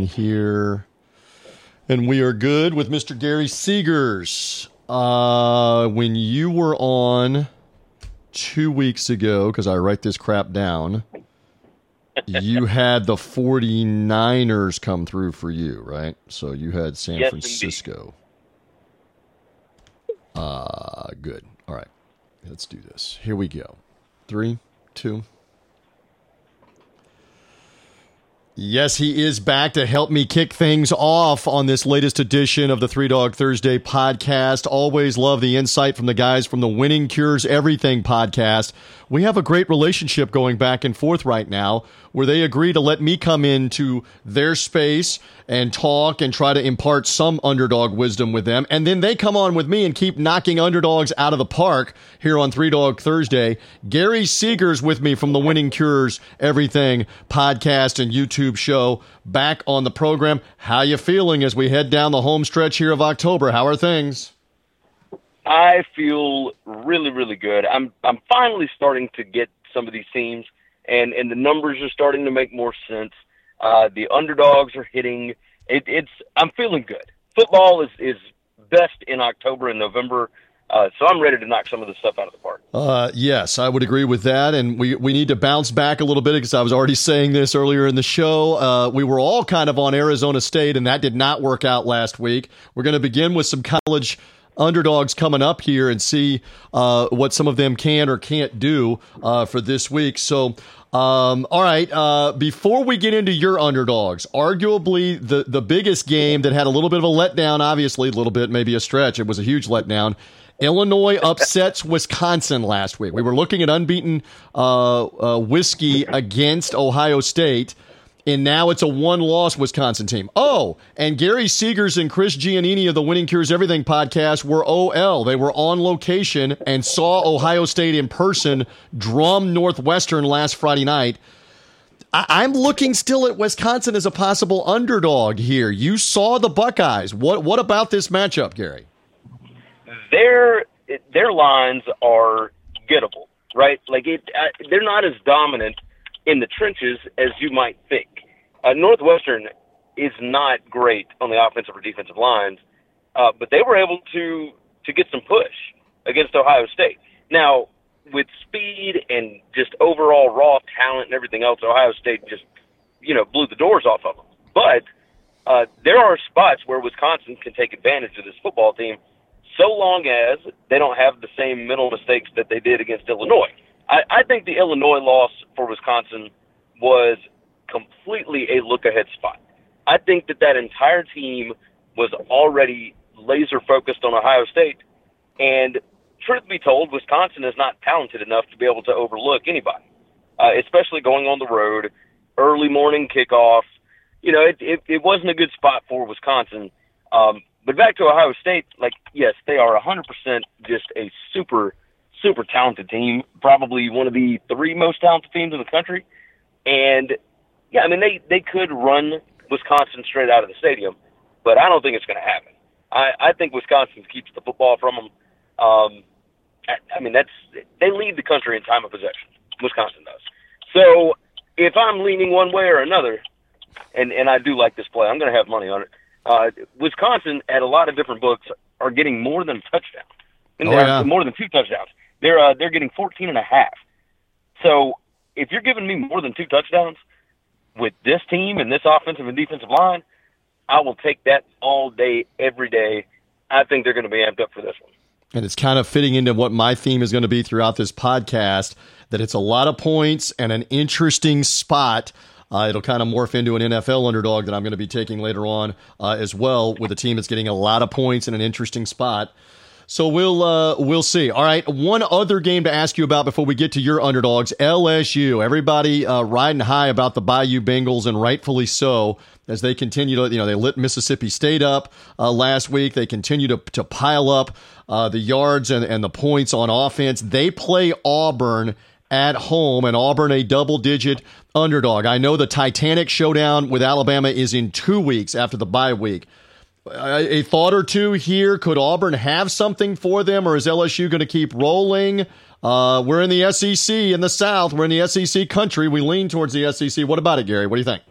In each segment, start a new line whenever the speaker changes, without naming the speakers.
here. And we are good with Mr. Gary Seegers. Uh, when you were on two weeks ago, because I write this crap down, you had the 49ers come through for you, right? So you had San
Yes,
Francisco. Uh, good. All right. Let's do this. Here we go. Three, two. Yes, he is back to help me kick things off on this latest edition of the Three Dog Thursday podcast. Always love the insight from the guys from the Winning Cures Everything podcast. We have a great relationship going back and forth right now where they agree to let me come into their space and talk and try to impart some underdog wisdom with them. And then they come on with me and keep knocking underdogs out of the park here on Three Dog Thursday. Gary Seegers with me from the Winning Cures Everything podcast and YouTube show back on the program. How you feeling as we head down the home stretch here of October? How are things?
I feel really, really good. I'm I'm finally starting to get some of these teams, and and the numbers are starting to make more sense. Uh, the underdogs are hitting. It, it's I'm feeling good. Football is is best in October and November. Uh, so I'm ready to knock some of the stuff out of the park.
Uh, yes, I would agree with that, and we we need to bounce back a little bit because I was already saying this earlier in the show. Uh, we were all kind of on Arizona State, and that did not work out last week. We're going to begin with some college underdogs coming up here and see uh, what some of them can or can't do uh, for this week. So. Um, all right. Uh, before we get into your underdogs, arguably the, the biggest game that had a little bit of a letdown, obviously a little bit, maybe a stretch. It was a huge letdown. Illinois upsets Wisconsin last week. We were looking at unbeaten uh, uh, whiskey against Ohio State, and now it's a one-loss Wisconsin team. Oh, and Gary Seegers and Chris Giannini of the Winning Cures Everything podcast were OL. They were on location and saw Ohio State in person drum Northwestern last Friday night. I- I'm looking still at Wisconsin as a possible underdog here. You saw the Buckeyes. What what about this matchup, Gary?
Their their lines are gettable, right? Like it, uh, they're not as dominant in the trenches as you might think. Uh, Northwestern is not great on the offensive or defensive lines, uh, but they were able to to get some push against Ohio State. Now, with speed and just overall raw talent and everything else, Ohio State just you know blew the doors off of them. But uh, there are spots where Wisconsin can take advantage of this football team, so long as they don't have the same mental mistakes that they did against Illinois. I, I think the Illinois loss for Wisconsin was completely a look ahead spot. I think that that entire team was already laser focused on Ohio State, and truth be told, Wisconsin is not talented enough to be able to overlook anybody, uh, especially going on the road, early morning kickoff. You know, it, it, it wasn't a good spot for Wisconsin. Um, but back to Ohio State, like, yes, they are 100% just a super, super talented team, probably one of the three most talented teams in the country. And, yeah, I mean, they, they could run Wisconsin straight out of the stadium, but I don't think it's going to happen. I, I think Wisconsin keeps the football from them. Um, I, I mean, that's they lead the country in time of possession. Wisconsin does. So if I'm leaning one way or another, and and I do like this play, I'm going to have money on it. Uh, Wisconsin at a lot of different books are getting more than a touchdown, and
Oh, yeah.
more than two touchdowns. They're uh, they're getting 14 and a half. So if you're giving me more than two touchdowns with this team and this offensive and defensive line, I will take that all day, every day. I think they're going to be amped up for this one.
And it's kind of fitting into what my theme is going to be throughout this podcast that it's a lot of points and an interesting spot. Uh, it'll kind of morph into an NFL underdog that I'm going to be taking later on uh, as well with a team that's getting a lot of points in an interesting spot. So we'll uh, we'll see. All right, one other game to ask you about before we get to your underdogs, LSU. Everybody uh, riding high about the Bayou Bengals, and rightfully so, as they continue to you know they lit Mississippi State up uh, last week. They continue to to pile up uh, the yards and and the points on offense. They play Auburn at home, and Auburn a double digit underdog. I know the Titanic showdown with Alabama is in two weeks after the bye week a thought or two here. Could Auburn have something for them, or is LSU going to keep rolling? Uh, we're in the SEC in the South. We're in the SEC country. We lean towards the SEC. What about it, Gary? What do you think?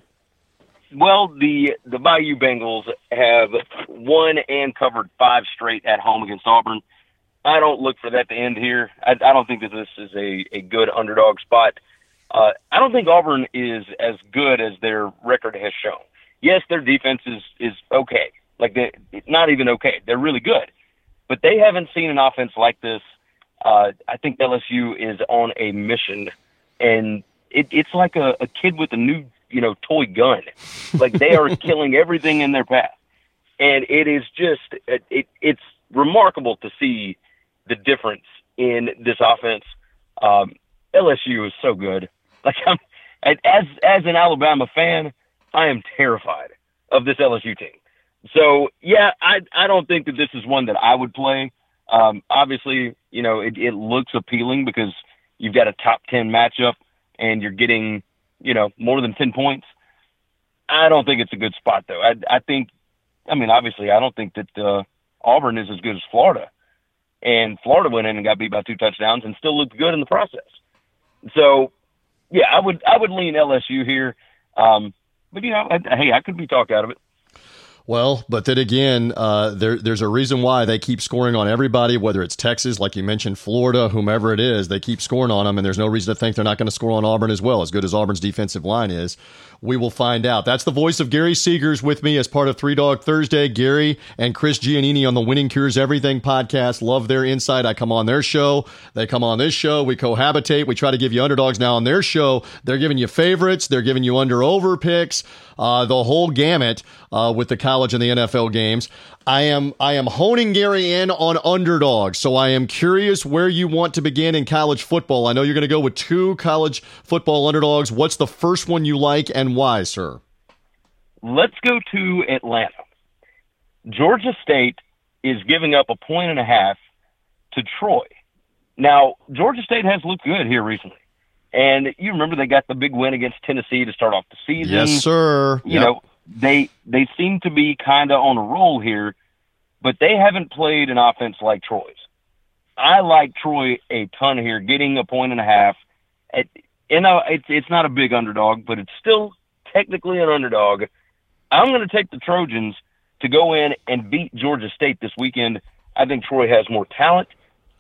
well, the the Bayou Bengals have won and covered five straight at home against Auburn. I don't look for that to end here. I, I don't think that this is a, a good underdog spot. Uh, I don't think Auburn is as good as their record has shown. Yes, their defense is is okay. Like they, not even okay. They're really good, but they haven't seen an offense like this. Uh, I think LSU is on a mission, and it, it's like a, a kid with a new you know toy gun. Like they are killing everything in their path, and it is just it, it it's remarkable to see the difference in this offense. Um, LSU is so good. Like I'm as as an Alabama fan, I am terrified of this LSU team. So yeah, I I don't think that this is one that I would play. Um, obviously, you know it, it looks appealing because you've got a top ten matchup and you're getting you know more than ten points. I don't think it's a good spot though. I I think, I mean obviously I don't think that uh, Auburn is as good as Florida, and Florida went in and got beat by two touchdowns and still looked good in the process. So yeah, I would I would lean LSU here. Um, but you know, I, hey, I could be talked out of it.
Well, but then again, uh, there, there's a reason why they keep scoring on everybody, whether it's Texas, like you mentioned, Florida, whomever it is, they keep scoring on them, and there's no reason to think they're not going to score on Auburn as well, as good as Auburn's defensive line is. We will find out. That's the voice of Gary Seegers with me as part of Three Dog Thursday. Gary and Chris Giannini on the Winning Cures Everything podcast. Love their insight. I come on their show. They come on this show. We cohabitate. We try to give you underdogs now on their show. They're giving you favorites. They're giving you under over picks. Uh, the whole gamut uh, with the college and the NFL games. I am I am honing Gary in on underdogs. So I am curious where you want to begin in college football. I know you're going to go with two college football underdogs. What's the first one you like and why, sir?
Let's go to Atlanta. Georgia State is giving up a point and a half to Troy. Now, Georgia State has looked good here recently. And you remember they got the big win against Tennessee to start off the season.
Yes, sir.
You yep. know, they they seem to be kind of on a roll here, but they haven't played an offense like Troy's. I like Troy a ton here, getting a point and a half. At, you know, it's it's not a big underdog, but it's still technically an underdog. I'm going to take the Trojans to go in and beat Georgia State this weekend. I think Troy has more talent.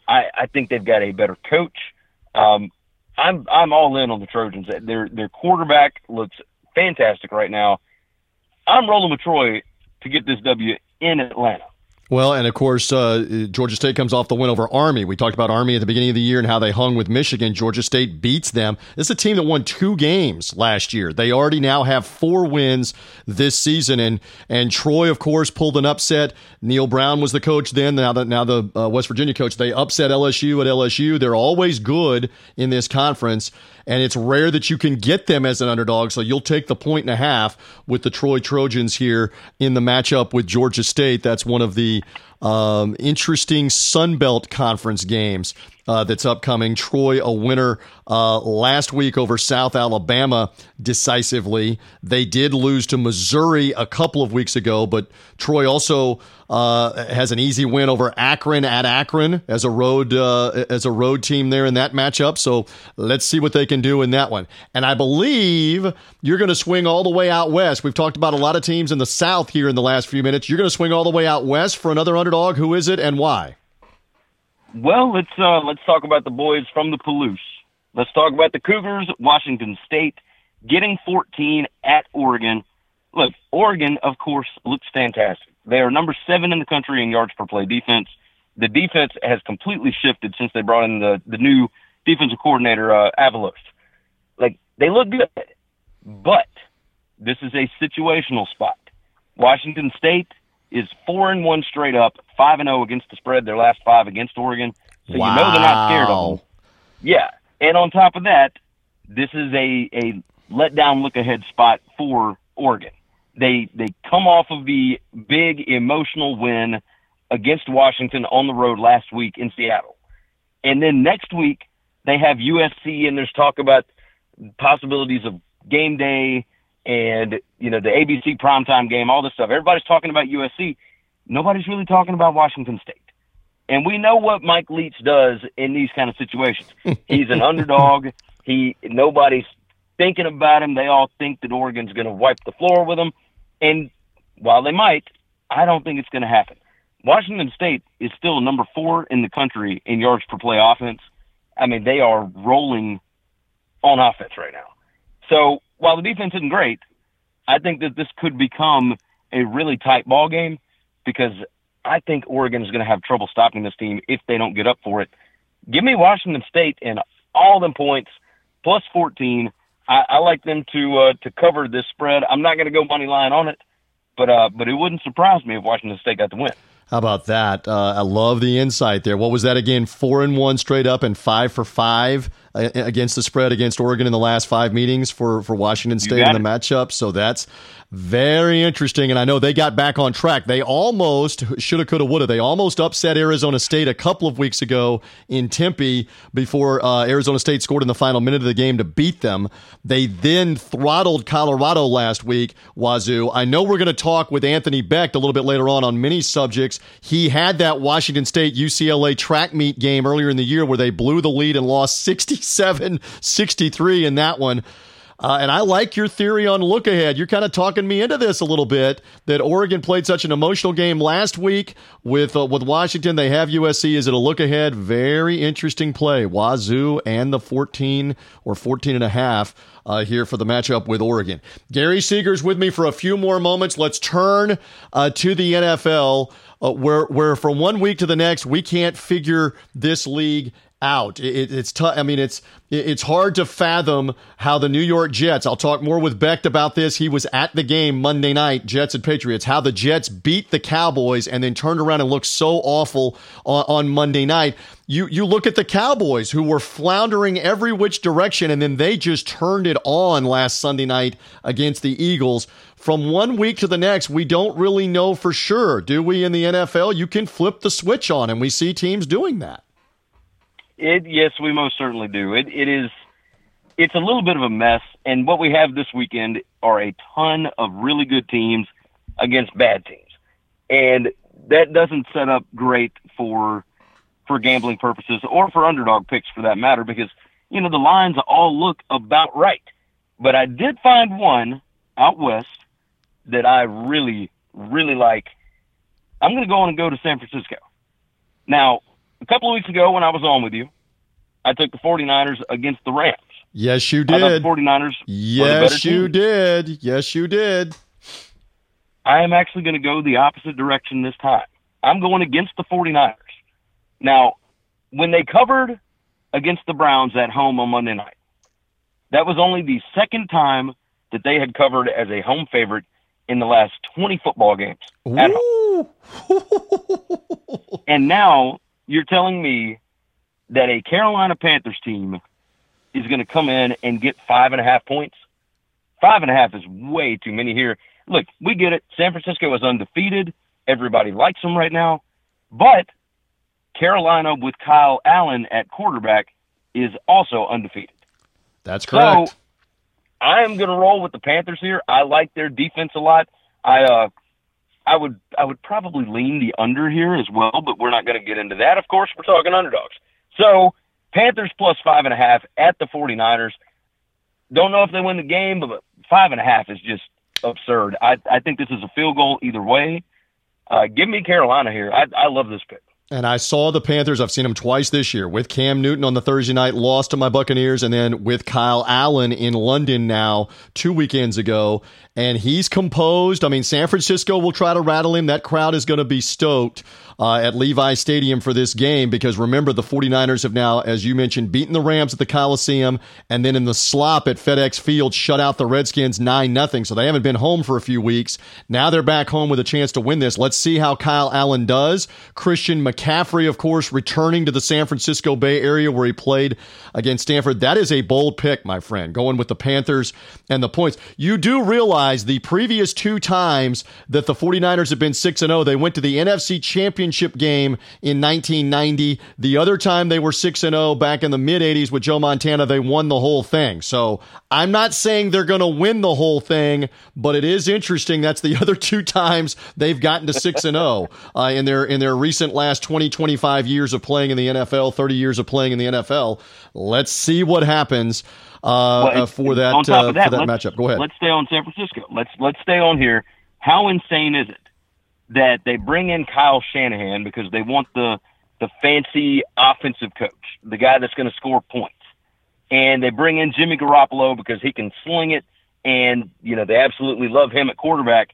I, I think they've got a better coach. Um, I'm I'm all in on the Trojans. Their their quarterback looks fantastic right now. I'm rolling with Troy to get this W in Atlanta.
Well, and of course, uh, Georgia State comes off the win over Army. We talked about Army at the beginning of the year and how they hung with Michigan. Georgia State beats them. This is a team that won two games last year. They already now have four wins this season, and and Troy, of course, pulled an upset. Neal Brown was the coach then. Now that now the uh, West Virginia coach, they upset LSU at LSU. They're always good in this conference, and it's rare that you can get them as an underdog. So you'll take the point and a half with the Troy Trojans here in the matchup with Georgia State. That's one of the um, interesting Sun Belt Conference games uh, that's upcoming. Troy, a winner uh, last week over South Alabama decisively. They did lose to Missouri a couple of weeks ago, but Troy also uh, has an easy win over Akron at Akron as a road uh, as a road team there in that matchup. So let's see what they can do in that one. And I believe you're going to swing all the way out west. We've talked about a lot of teams in the South here in the last few minutes. You're going to swing all the way out west for another underdog. Who is it and why?
Well, let's uh, let's talk about the boys from the Palouse. Let's talk about the Cougars, Washington State, getting 14 at Oregon. Look, Oregon, of course, looks fantastic. They are number seven in the country in yards per play defense. The defense has completely shifted since they brought in the the new defensive coordinator, uh, Avalos. Like they look good, but this is a situational spot. Washington State is four and one straight up, five and zero oh against the spread. Their last five against Oregon, so wow. you know they're not scared of them. Yeah, and on top of that, this is a a let down look ahead spot for Oregon. They they come off of the big emotional win against Washington on the road last week in Seattle, and then next week they have USC, and there's talk about possibilities of game day and you know the ABC primetime game, all this stuff. Everybody's talking about USC. Nobody's really talking about Washington State. And we know what Mike Leach does in these kind of situations. He's an underdog. He nobody's thinking about him. They all think that Oregon's going to wipe the floor with them. And while they might, I don't think it's going to happen. Washington State is still number four in the country in yards per play offense. I mean, they are rolling on offense right now. So while the defense isn't great, I think that this could become a really tight ball game because I think Oregon is going to have trouble stopping this team if they don't get up for it. Give me Washington State and all them points plus 14. I, I like them to uh, to cover this spread. I'm not going to go money line on it, but uh, but it wouldn't surprise me if Washington State got the win.
How about that? Uh, I love the insight there. What was that again? Four and one straight up and five for five uh, against the spread against Oregon in the last five meetings for, for Washington State in the it. matchup. So that's very interesting. And I know they got back on track. They almost, shoulda, coulda, woulda, they almost upset Arizona State a couple of weeks ago in Tempe before uh, Arizona State scored in the final minute of the game to beat them. They then throttled Colorado last week, Wazoo. I know we're going to talk with Anthony Becht a little bit later on on many subjects. He had that Washington State UCLA track meet game earlier in the year where they blew the lead and lost 67 63 in that one. Uh, and I like your theory on look ahead. You're kind of talking me into this a little bit that Oregon played such an emotional game last week with uh, with Washington. They have USC. Is it a look ahead? Very interesting play. Wazoo and the 14 or 14 and a half uh, here for the matchup with Oregon. Gary Seegers with me for a few more moments. Let's turn uh, to the NFL. Uh, where where from one week to the next we can't figure this league out. It, it's tough. I mean, it's it's hard to fathom how the New York Jets. I'll talk more with Becht about this. He was at the game Monday night, Jets and Patriots. How the Jets beat the Cowboys and then turned around and looked so awful on, on Monday night. You you look at the Cowboys who were floundering every which direction, and then they just turned it on last Sunday night against the Eagles. From one week to the next, we don't really know for sure, do we? In the NFL, you can flip the switch on, and we see teams doing that.
It yes, we most certainly do. It it is it's a little bit of a mess, and what we have this weekend are a ton of really good teams against bad teams, and that doesn't set up great for for gambling purposes or for underdog picks for that matter, because you know the lines all look about right. But I did find one out west that I really really like. I'm going to go on and go to San Francisco. Now, a couple of weeks ago when I was on with you, I took the 49ers against the Rams.
Yes, you did.
the 49ers.
Yes, you team. did. Yes, you did.
I am actually going to go the opposite direction this time. I'm going against the 49ers. Now, when they covered against the Browns at home on Monday night, that was only the second time that they had covered as a home favorite in the last 20 football games at home. and now you're telling me that a Carolina Panthers team is going to come in and get five and a half points? Five and a half is way too many here. Look, we get it. San Francisco is undefeated. Everybody likes them right now. But Carolina with Kyle Allen at quarterback is also undefeated.
That's correct.
So I am going to roll with the Panthers here. I like their defense a lot. I uh, I would I would probably lean the under here as well, but we're not going to get into that. Of course, we're talking underdogs. So Panthers plus five and a half at the 49ers. Don't know if they win the game, but five and a half is just absurd. I I think this is a field goal either way. Uh, give me Carolina here. I I love this pick.
And I saw the Panthers. I've seen them twice this year with Cam Newton on the Thursday night, lost to my Buccaneers, and then with Kyle Allen in London now two weekends ago. And he's composed. I mean, San Francisco will try to rattle him. That crowd is going to be stoked uh, at Levi Stadium for this game because remember, the 49ers have now, as you mentioned, beaten the Rams at the Coliseum and then in the slop at FedEx Field shut out the Redskins 9 0. So they haven't been home for a few weeks. Now they're back home with a chance to win this. Let's see how Kyle Allen does. Christian McCaffrey, of course, returning to the San Francisco Bay Area where he played against Stanford. That is a bold pick, my friend, going with the Panthers and the points. You do realize the previous two times that the 49ers have been 6 0, they went to the NFC Championship game in 1990. The other time they were 6 and 0 back in the mid 80s with Joe Montana, they won the whole thing. So I'm not saying they're going to win the whole thing, but it is interesting. That's the other two times they've gotten to 6 and 0 uh, in their in their recent last 20, 25 years of playing in the NFL, 30 years of playing in the NFL. Let's see what happens uh, well, for that, uh, that, for that matchup. Go ahead.
Let's stay on San Francisco. Let's let's stay on here. How insane is it that they bring in Kyle Shanahan because they want the the fancy offensive coach, the guy that's going to score points, and they bring in Jimmy Garoppolo because he can sling it, and you know they absolutely love him at quarterback.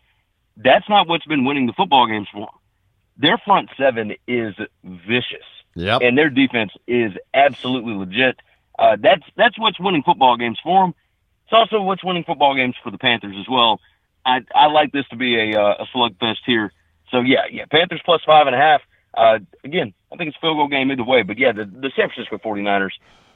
That's not what's been winning the football games for them. Their front seven is vicious,
yep.
and their defense is absolutely legit. Uh, that's that's what's winning football games for them. It's also what's winning football games for the Panthers as well. I I like this to be a uh, a slugfest here. So yeah, yeah, Panthers plus five and a half. Uh, again, I think it's field goal game either way. But yeah, the, the San Francisco 49ers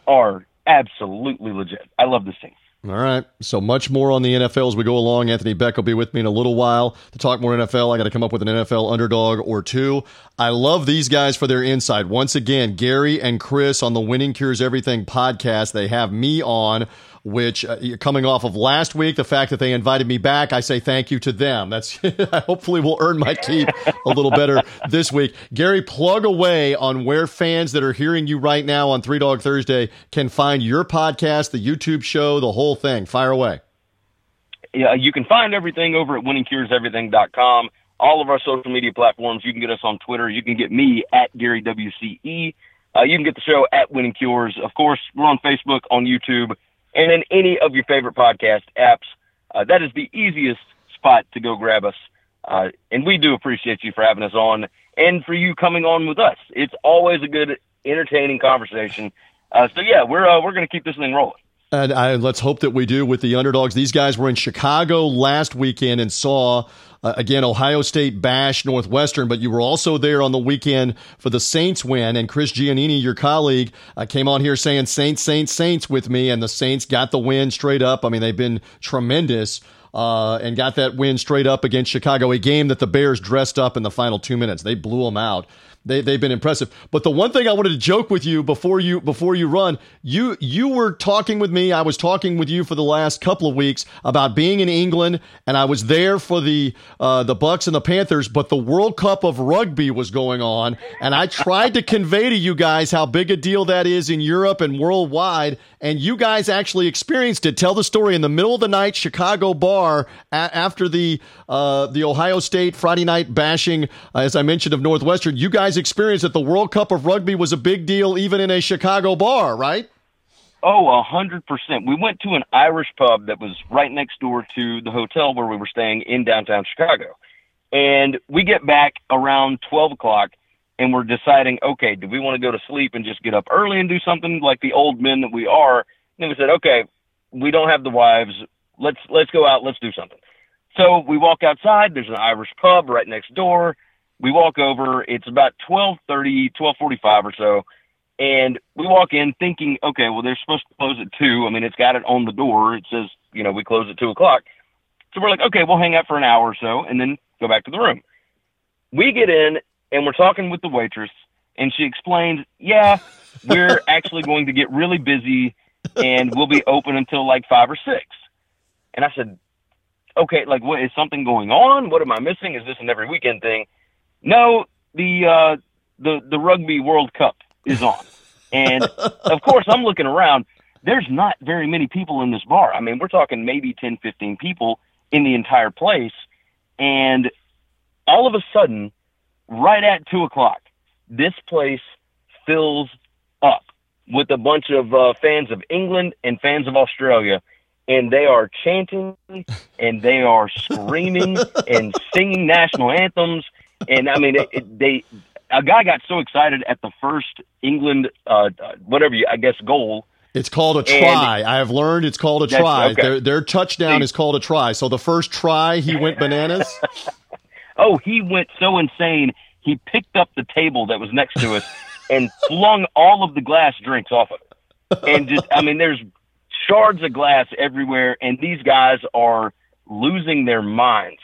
are absolutely legit. I love this team.
All right. So much more on the NFL as we go along. Anthony Becht will be with me in a little while to talk more NFL. I got to come up with an NFL underdog or two. I love these guys for their insight. Once again, Gary and Chris on the Winning Cures Everything podcast. They have me on which uh, coming off of last week, the fact that they invited me back, I say thank you to them. That's hopefully will earn my keep a little better this week. Gary, plug away on where fans that are hearing you right now on Three Dog Thursday can find your podcast, the YouTube show, the whole thing. Fire away.
Yeah, you can find everything over at winningcureseverything.com. All of our social media platforms. You can get us on Twitter. You can get me at Gary WCE. Uh, you can get the show at Winning Cures. Of course, we're on Facebook, on YouTube and in any of your favorite podcast apps. Uh, that is the easiest spot to go grab us. Uh, and we do appreciate you for having us on and for you coming on with us. It's always a good, entertaining conversation. Uh, so yeah, we're uh, we're going to keep this thing rolling.
And I, let's hope that we do with the underdogs. These guys were in Chicago last weekend and saw uh, again, Ohio State bash Northwestern, but you were also there on the weekend for the Saints win. And Chris Giannini, your colleague, uh, came on here saying Saints, Saints, Saints with me, and the Saints got the win straight up. I mean, they've been tremendous. Uh, and got that win straight up against Chicago, a game that the Bears dressed up in the final two minutes. They blew them out. They they've been impressive. But the one thing I wanted to joke with you before you before you run, you you were talking with me. I was talking with you for the last couple of weeks about being in England, and I was there for the uh, the Bucks and the Panthers. But the World Cup of Rugby was going on, and I tried to convey to you guys how big a deal that is in Europe and worldwide. And you guys actually experienced it. Tell the story in the middle of the night, Chicago bar a- after the uh, the Ohio State Friday night bashing, uh, as I mentioned of Northwestern. You guys experienced that the World Cup of Rugby was a big deal even in a Chicago bar, right?
Oh, a hundred percent. We went to an Irish pub that was right next door to the hotel where we were staying in downtown Chicago. And we get back around twelve o'clock and we're deciding, okay, do we want to go to sleep and just get up early and do something like the old men that we are? And then we said, okay, we don't have the wives. Let's let's go out. Let's do something. So we walk outside. There's an Irish pub right next door we walk over. It's about twelve thirty, twelve forty-five or so, and we walk in thinking, okay, well, they're supposed to close at two. I mean, it's got it on the door. It says, you know, we close at two o'clock. So we're like, okay, we'll hang out for an hour or so, and then go back to the room. We get in, and we're talking with the waitress, and she explains, yeah, we're actually going to get really busy, and we'll be open until like five or six. And I said, okay, like, what is something going on? What am I missing? Is this an every weekend thing? No, the uh, the the Rugby World Cup is on, and of course I'm looking around. There's not very many people in this bar. I mean, we're talking maybe 10, 15 people in the entire place, and all of a sudden, right at two o'clock, this place fills up with a bunch of uh, fans of England and fans of Australia, and they are chanting and they are screaming and singing national anthems and I mean, it, it, they a guy got so excited at the first England, uh, whatever you, I guess, goal.
It's called a try. I have learned it's called a try. Okay. Their, their touchdown See, is called a try. So the first try, he went bananas.
oh, he went so insane. He picked up the table that was next to us and flung all of the glass drinks off of it. And just, I mean, there's shards of glass everywhere, and these guys are losing their minds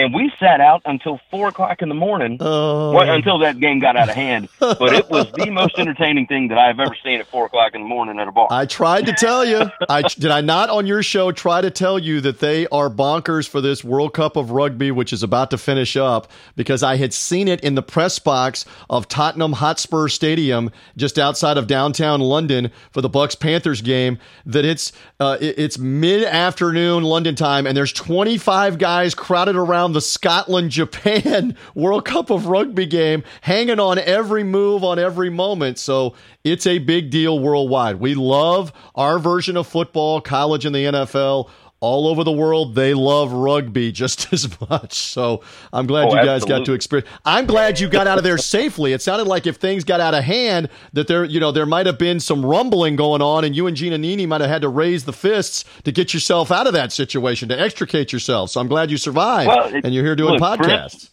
and we sat out until four o'clock in the morning.
Oh.
Well, until that game got out of hand. But it was the most entertaining thing that I've ever seen at four o'clock in the morning at a bar.
I tried to tell you. I did I not on your show try to tell you that they are bonkers for this World Cup of Rugby, which is about to finish up, because I had seen it in the press box of Tottenham Hotspur Stadium just outside of downtown London for the Bucks Panthers game. That it's uh, it- it's mid afternoon London time, and there's 25 guys crowded around the Scotland Japan World Cup of Rugby game, hanging on every move on every moment. So it's a big deal worldwide. We love our version of football, college and the NFL. All over the world, they love rugby just as much. So I'm glad
Oh,
you guys got to experience. I'm glad you got out of there safely. It sounded like if things got out of hand, that there, you know, there might have been some rumbling going on, and you and Giannini might have had to raise the fists to get yourself out of that situation, to extricate yourself. So I'm glad you survived,
Well, it-
and you're here doing
look, Chris-
podcasts.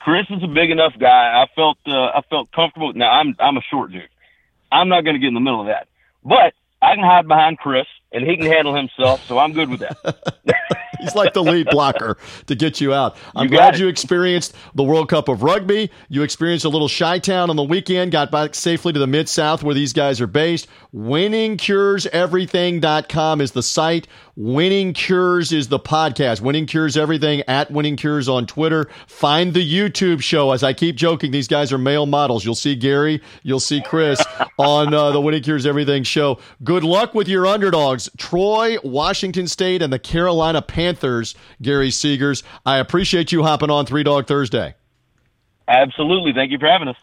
Chris is a big enough guy. I felt uh, I felt comfortable. Now I'm I'm a short dude. I'm not going to get in the middle of that. But I can hide behind Chris, and he can handle himself. So I'm good with that.
He's like the lead blocker to get you out. I'm
You
glad
it.
you experienced the World Cup of Rugby. You experienced a little Chi Town on the weekend, got back safely to the Mid South where these guys are based. WinningCuresEverything.com is the site. Winning Cures is the podcast. Winning Cures Everything at Winning Cures on Twitter. Find the YouTube show. As I keep joking, these guys are male models. You'll see Gary, you'll see Chris on uh, the Winning Cures Everything show. Good luck with your underdogs, Troy, Washington State, and the Carolina Panthers, Gary Seegers. I appreciate you hopping on Three Dog Thursday.
Absolutely. Thank you for having us.